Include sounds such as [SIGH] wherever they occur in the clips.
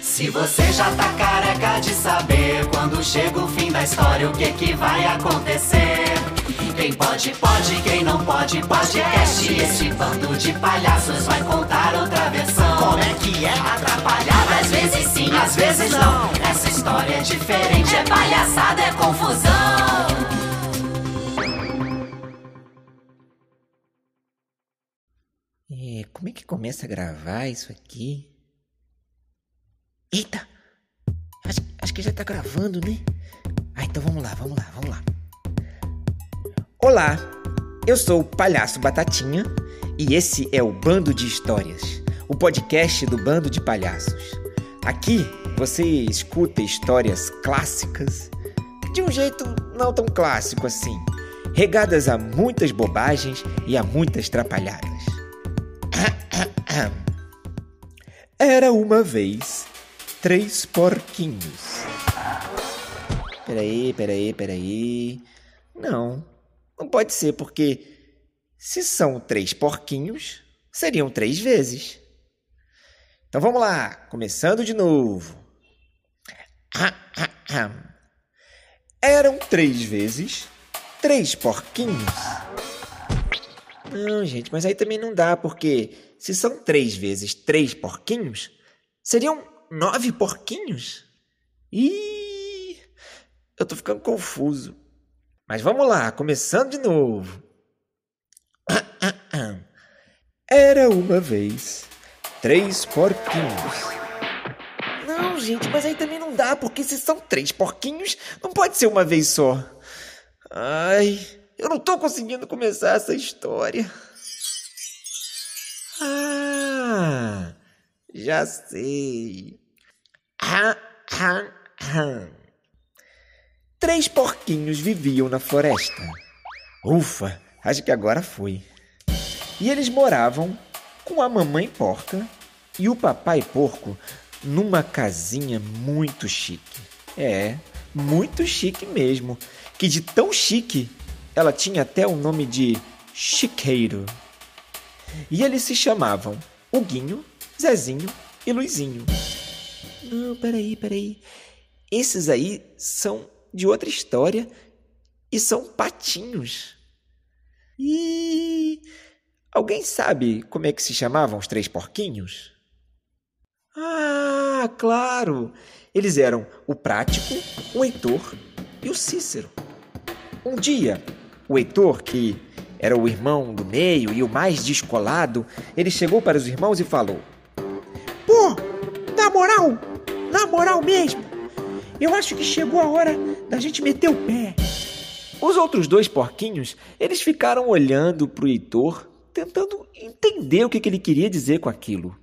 Se você já tá careca de saber quando chega o fim da história o que que vai acontecer. Quem pode, pode, quem não pode, podcast. Este bando de palhaços vai contar outra versão. Como é que é? Atrapalhada, às vezes sim, às vezes não. Essa história é diferente, é palhaçada, é confusão. É, como é que começa a gravar isso aqui? Eita! Acho, acho que já tá gravando, né? Ah, então vamos lá, vamos lá, vamos lá. Olá, eu sou o Palhaço Batatinha e esse é o Bando de Histórias, o podcast do Bando de Palhaços. Aqui você escuta histórias clássicas de um jeito não tão clássico assim, regadas a muitas bobagens e a muitas trapalhadas. [COUGHS] Era uma vez três porquinhos. Peraí, peraí, peraí. Não, não pode ser, porque se são três porquinhos, seriam três vezes. Então vamos lá, começando de novo. Eram três vezes três porquinhos. Não, gente, mas aí também não dá, porque se são três vezes três porquinhos, seriam nove porquinhos? Ih, eu tô ficando confuso. Mas vamos lá, começando de novo. [COUGHS] Era uma vez três porquinhos. Não, gente, mas aí também não dá, porque se são três porquinhos, não pode ser uma vez só. Ai, eu não tô conseguindo começar essa história. Já sei. Ah, ah, ah. Três porquinhos viviam na floresta. Ufa, acho que agora foi. E eles moravam com a mamãe porca e o papai porco numa casinha muito chique. É, muito chique mesmo. Que de tão chique ela tinha até o nome de Chiqueiro. E eles se chamavam Huguinho, Zezinho e Luizinho. Não, peraí, peraí. Esses aí são de outra história e são patinhos. E alguém sabe como é que se chamavam os três porquinhos? Ah, claro! Eles eram o Prático, o Heitor e o Cícero. Um dia, o Heitor, que era o irmão do meio e o mais descolado, ele chegou para os irmãos e falou: na moral mesmo, eu acho que chegou a hora da gente meter o pé. Os outros dois porquinhos, eles ficaram olhando para o Heitor, tentando entender o que, que ele queria dizer com aquilo.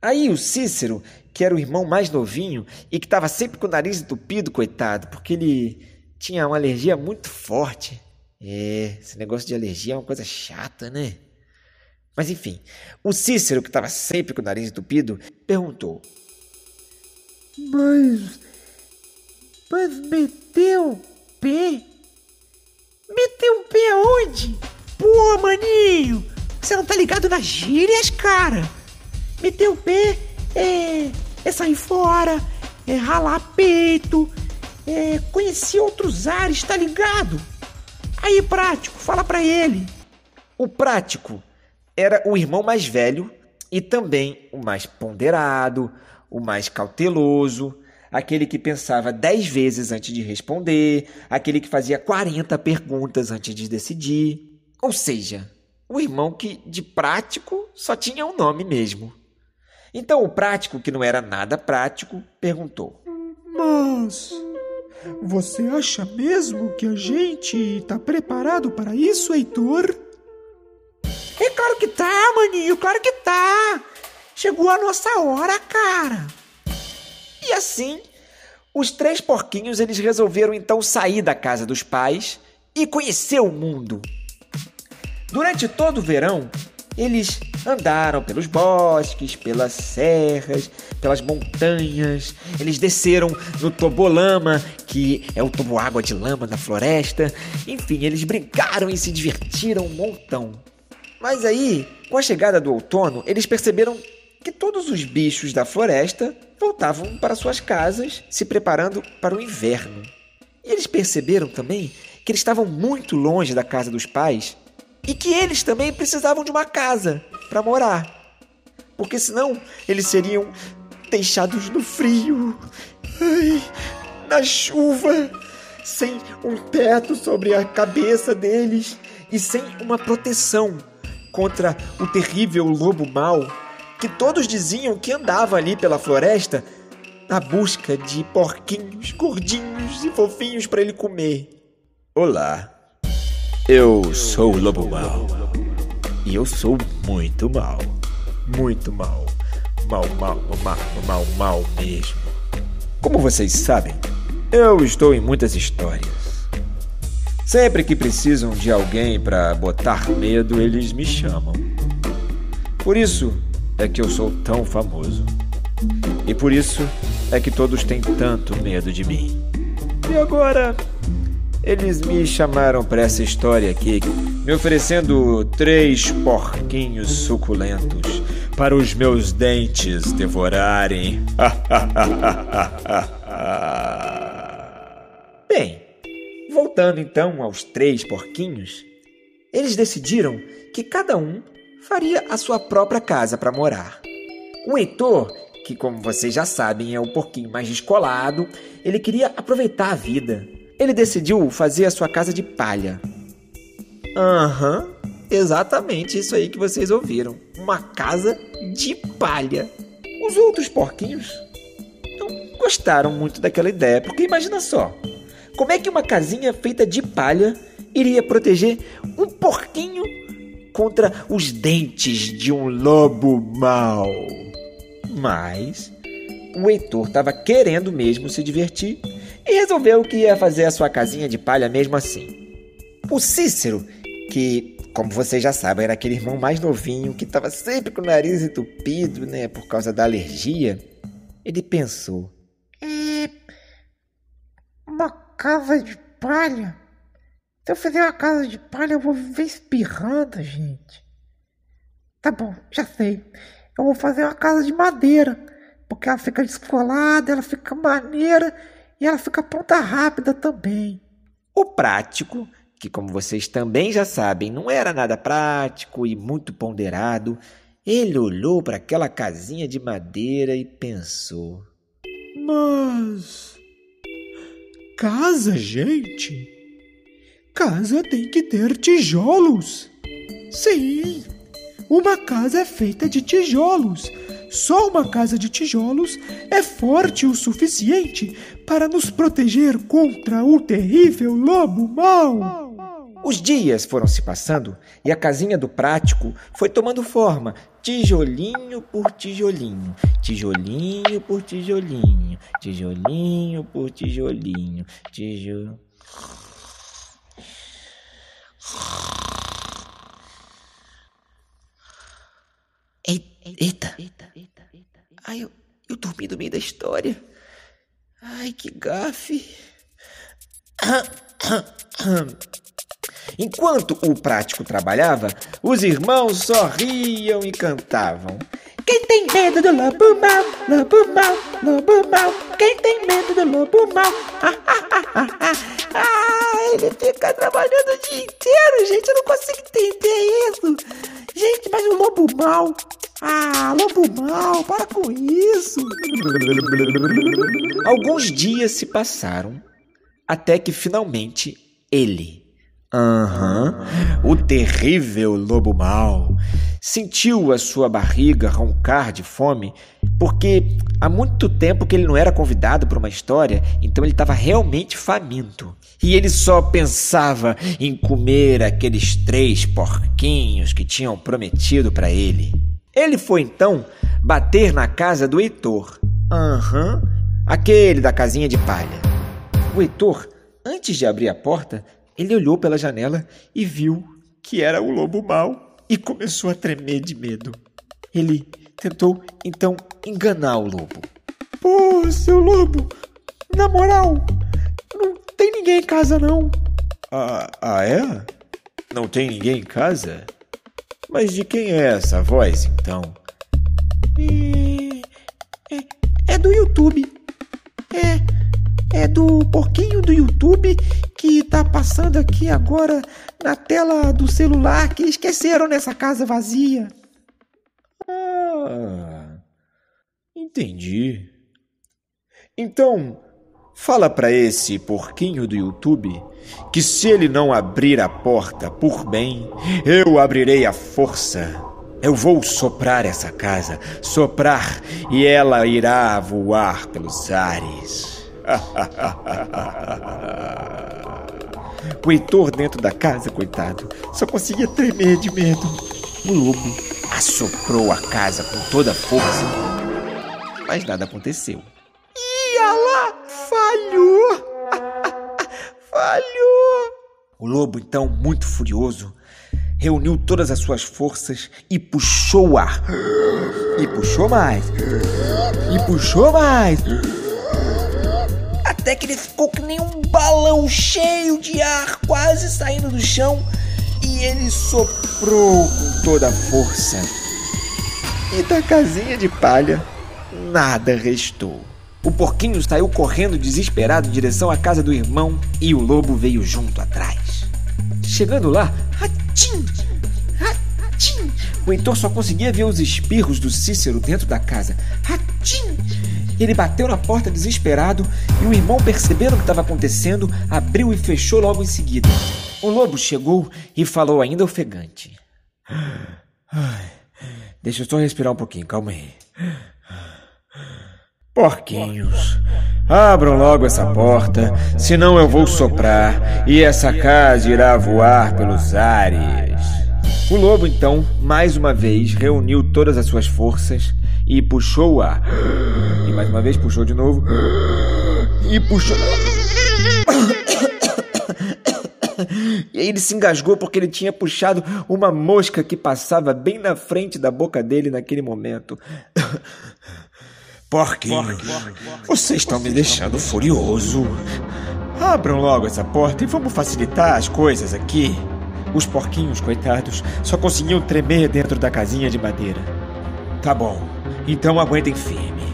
Aí o Cícero, que era o irmão mais novinho e que estava sempre com o nariz entupido, coitado, porque ele tinha uma alergia muito forte. É, esse negócio de alergia é uma coisa chata, né? Mas enfim, o Cícero, que estava sempre com o nariz entupido, perguntou: Mas. Mas meteu pé? Meteu pé aonde? Pô, maninho! Você não tá ligado nas gírias, cara? Meter o pé é, é sair fora, é ralar peito, é conhecer outros ares, tá ligado? Aí, prático, fala pra ele. O prático era o irmão mais velho e também o mais ponderado, o mais cauteloso, aquele que pensava dez vezes antes de responder, aquele que fazia 40 perguntas antes de decidir. Ou seja, o irmão que de prático só tinha um nome mesmo. Então o prático, que não era nada prático, perguntou: Mas você acha mesmo que a gente tá preparado para isso, Heitor? É claro que tá, maninho, claro que tá. Chegou a nossa hora, cara. E assim, os três porquinhos eles resolveram então sair da casa dos pais e conhecer o mundo. Durante todo o verão, eles andaram pelos bosques, pelas serras, pelas montanhas. Eles desceram no tobolama, que é o toboágua de lama da floresta. Enfim, eles brincaram e se divertiram um montão. Mas aí, com a chegada do outono, eles perceberam que todos os bichos da floresta voltavam para suas casas, se preparando para o inverno. E eles perceberam também que eles estavam muito longe da casa dos pais e que eles também precisavam de uma casa para morar. Porque senão eles seriam deixados no frio, ai, na chuva, sem um teto sobre a cabeça deles e sem uma proteção contra o terrível lobo mau que todos diziam que andava ali pela floresta na busca de porquinhos gordinhos e fofinhos para ele comer. Olá, eu sou o lobo mau e eu sou muito mau, muito mau, mal, mal, mal, mal, mal mesmo. Como vocês sabem, eu estou em muitas histórias. Sempre que precisam de alguém para botar medo, eles me chamam. Por isso é que eu sou tão famoso. E por isso é que todos têm tanto medo de mim. E agora, eles me chamaram para essa história aqui, me oferecendo três porquinhos suculentos para os meus dentes devorarem. [LAUGHS] Bem, Voltando então aos três porquinhos, eles decidiram que cada um faria a sua própria casa para morar. O Heitor, que como vocês já sabem é o porquinho mais descolado, ele queria aproveitar a vida. Ele decidiu fazer a sua casa de palha. Aham, uhum, exatamente isso aí que vocês ouviram. Uma casa de palha. Os outros porquinhos não gostaram muito daquela ideia, porque imagina só, como é que uma casinha feita de palha iria proteger um porquinho contra os dentes de um lobo mau? Mas o Heitor estava querendo mesmo se divertir e resolveu que ia fazer a sua casinha de palha mesmo assim. O Cícero, que, como vocês já sabem, era aquele irmão mais novinho que estava sempre com o nariz entupido, né, por causa da alergia, ele pensou: é, uma casa de palha? Se eu fizer uma casa de palha, eu vou viver espirrando, gente. Tá bom, já sei. Eu vou fazer uma casa de madeira, porque ela fica descolada, ela fica maneira e ela fica ponta rápida também. O prático, que como vocês também já sabem, não era nada prático e muito ponderado, ele olhou para aquela casinha de madeira e pensou: Mas Casa, gente? Casa tem que ter tijolos. Sim, uma casa é feita de tijolos. Só uma casa de tijolos é forte o suficiente para nos proteger contra o terrível lobo mau. Os dias foram se passando e a casinha do prático foi tomando forma, tijolinho por tijolinho, tijolinho por tijolinho, tijolinho por tijolinho, tijolo. Eita, eita, ai, eu, eu dormi no meio da história. Ai, que gafe. Enquanto o prático trabalhava, os irmãos sorriam e cantavam. Quem tem medo do lobo mal, lobo mal, lobo mal. Quem tem medo do lobo mal? Ah, ele fica trabalhando o dia inteiro, gente. Eu não consigo entender isso. Gente, mas o lobo mal. Ah, lobo mal, para com isso. Alguns dias se passaram até que finalmente ele. Uhum. O terrível lobo mau sentiu a sua barriga roncar de fome, porque há muito tempo que ele não era convidado para uma história, então ele estava realmente faminto. E ele só pensava em comer aqueles três porquinhos que tinham prometido para ele. Ele foi então bater na casa do Heitor. Aham, uhum. aquele da casinha de palha. O Heitor, antes de abrir a porta, ele olhou pela janela e viu que era o lobo mau e começou a tremer de medo. Ele tentou então enganar o lobo. Pô, seu lobo, na moral, não tem ninguém em casa não. Ah, ah é? Não tem ninguém em casa? Mas de quem é essa voz então? É, é, é do YouTube. É, é do porquinho do YouTube que tá passando aqui agora na tela do celular que esqueceram nessa casa vazia. Ah, entendi. Então, fala para esse porquinho do YouTube que se ele não abrir a porta por bem, eu abrirei a força. Eu vou soprar essa casa, soprar, e ela irá voar pelos ares. [LAUGHS] o Heitor dentro da casa, coitado, só conseguia tremer de medo. O lobo assoprou a casa com toda a força, mas nada aconteceu. Ia lá, falhou! [LAUGHS] falhou! O lobo, então, muito furioso, reuniu todas as suas forças e puxou o ar. E puxou mais. E puxou mais. Até que ele ficou que nem um balão cheio de ar, quase saindo do chão. E ele soprou com toda a força. E da casinha de palha, nada restou. O porquinho saiu correndo desesperado em direção à casa do irmão e o lobo veio junto atrás. Chegando lá, Ratim! Ratim! O Heitor só conseguia ver os espirros do Cícero dentro da casa. Ratim! Ele bateu na porta desesperado e o irmão, percebendo o que estava acontecendo, abriu e fechou logo em seguida. O lobo chegou e falou ainda ofegante. Ai, deixa eu só respirar um pouquinho, calma aí. Porquinhos, abram logo essa porta, senão eu vou soprar e essa casa irá voar pelos ares. O lobo, então, mais uma vez, reuniu todas as suas forças e puxou o ar. E mais uma vez puxou de novo. E puxou. E aí ele se engasgou porque ele tinha puxado uma mosca que passava bem na frente da boca dele naquele momento. Porquinhos, vocês estão me deixando furioso. Abram logo essa porta e vamos facilitar as coisas aqui. Os porquinhos, coitados, só conseguiam tremer dentro da casinha de madeira. Tá bom, então aguentem firme.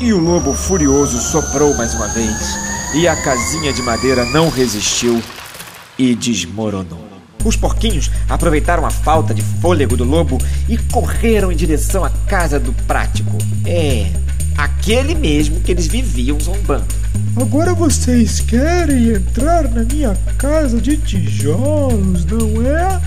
E o lobo furioso soprou mais uma vez, e a casinha de madeira não resistiu e desmoronou. Os porquinhos aproveitaram a falta de fôlego do lobo e correram em direção à casa do prático. É, aquele mesmo que eles viviam zombando. Agora vocês querem entrar na minha casa de tijolos, não é?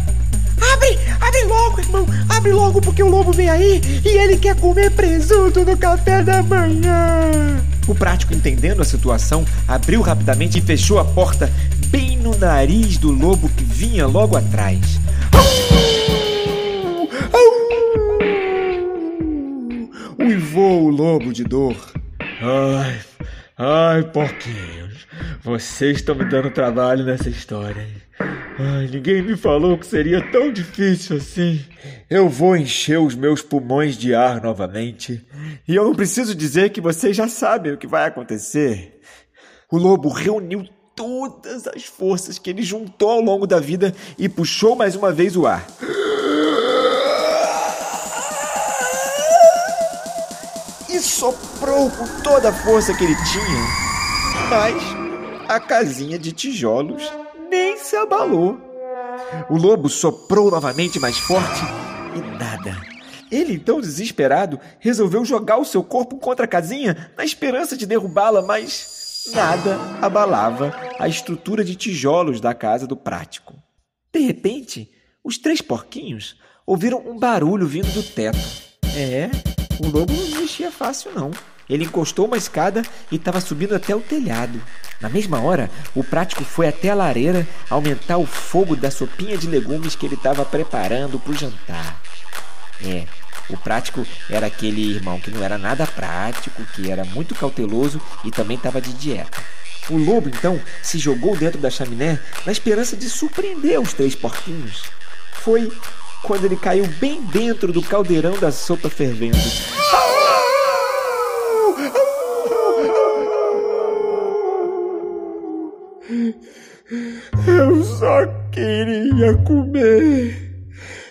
Abre! Abre logo, irmão! Abre logo porque o lobo vem aí e ele quer comer presunto no café da manhã! O prático, entendendo a situação, abriu rapidamente e fechou a porta bem no nariz do lobo que vinha logo atrás. Uivou o lobo de dor. Ai, ai, porquinhos, vocês estão me dando trabalho nessa história. Ai, ninguém me falou que seria tão difícil assim. Eu vou encher os meus pulmões de ar novamente. E eu não preciso dizer que vocês já sabem o que vai acontecer. O lobo reuniu todas as forças que ele juntou ao longo da vida e puxou mais uma vez o ar. E soprou com toda a força que ele tinha. Mas a casinha de tijolos nem se abalou. O lobo soprou novamente mais forte e nada. Ele, então desesperado, resolveu jogar o seu corpo contra a casinha na esperança de derrubá-la, mas nada abalava a estrutura de tijolos da casa do prático. De repente, os três porquinhos ouviram um barulho vindo do teto. É, o lobo não mexia fácil não. Ele encostou uma escada e estava subindo até o telhado. Na mesma hora, o prático foi até a lareira aumentar o fogo da sopinha de legumes que ele estava preparando para o jantar. É, o prático era aquele irmão que não era nada prático, que era muito cauteloso e também estava de dieta. O lobo, então, se jogou dentro da chaminé na esperança de surpreender os três porquinhos. Foi quando ele caiu bem dentro do caldeirão da sopa fervendo. Eu só queria comer.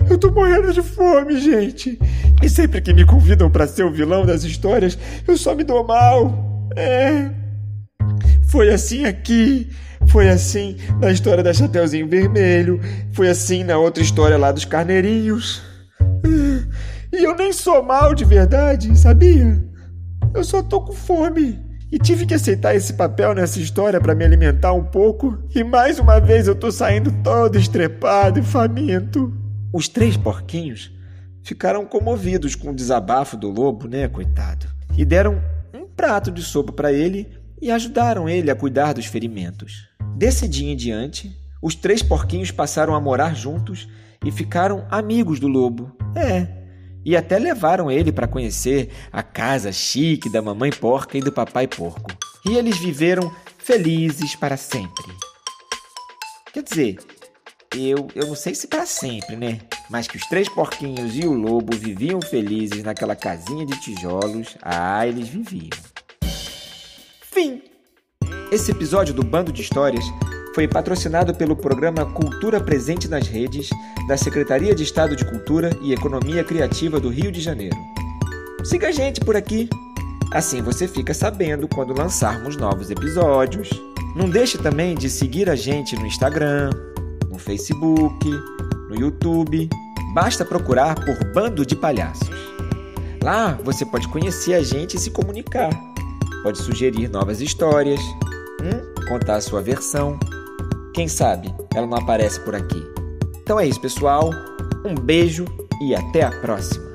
Eu tô morrendo de fome, gente. E sempre que me convidam para ser o vilão das histórias, eu só me dou mal. É. Foi assim aqui, foi assim na história da Chapeuzinho Vermelho, foi assim na outra história lá dos carneirinhos. E eu nem sou mal de verdade, sabia? Eu só tô com fome. E tive que aceitar esse papel nessa história para me alimentar um pouco. E mais uma vez eu tô saindo todo estrepado e faminto. Os três porquinhos ficaram comovidos com o desabafo do lobo, né, coitado? E deram um prato de sopa para ele e ajudaram ele a cuidar dos ferimentos. Desse dia em diante, os três porquinhos passaram a morar juntos e ficaram amigos do lobo. É, e até levaram ele para conhecer a casa chique da mamãe porca e do papai porco. E eles viveram felizes para sempre. Quer dizer, eu, eu não sei se para sempre, né? Mas que os três porquinhos e o lobo viviam felizes naquela casinha de tijolos, ah, eles viviam. Fim! Esse episódio do Bando de Histórias foi patrocinado pelo programa Cultura Presente nas Redes da Secretaria de Estado de Cultura e Economia Criativa do Rio de Janeiro. Siga a gente por aqui. Assim você fica sabendo quando lançarmos novos episódios. Não deixe também de seguir a gente no Instagram, no Facebook, no YouTube. Basta procurar por Bando de Palhaços. Lá você pode conhecer a gente e se comunicar. Pode sugerir novas histórias, contar a sua versão. Quem sabe ela não aparece por aqui. Então é isso, pessoal. Um beijo e até a próxima.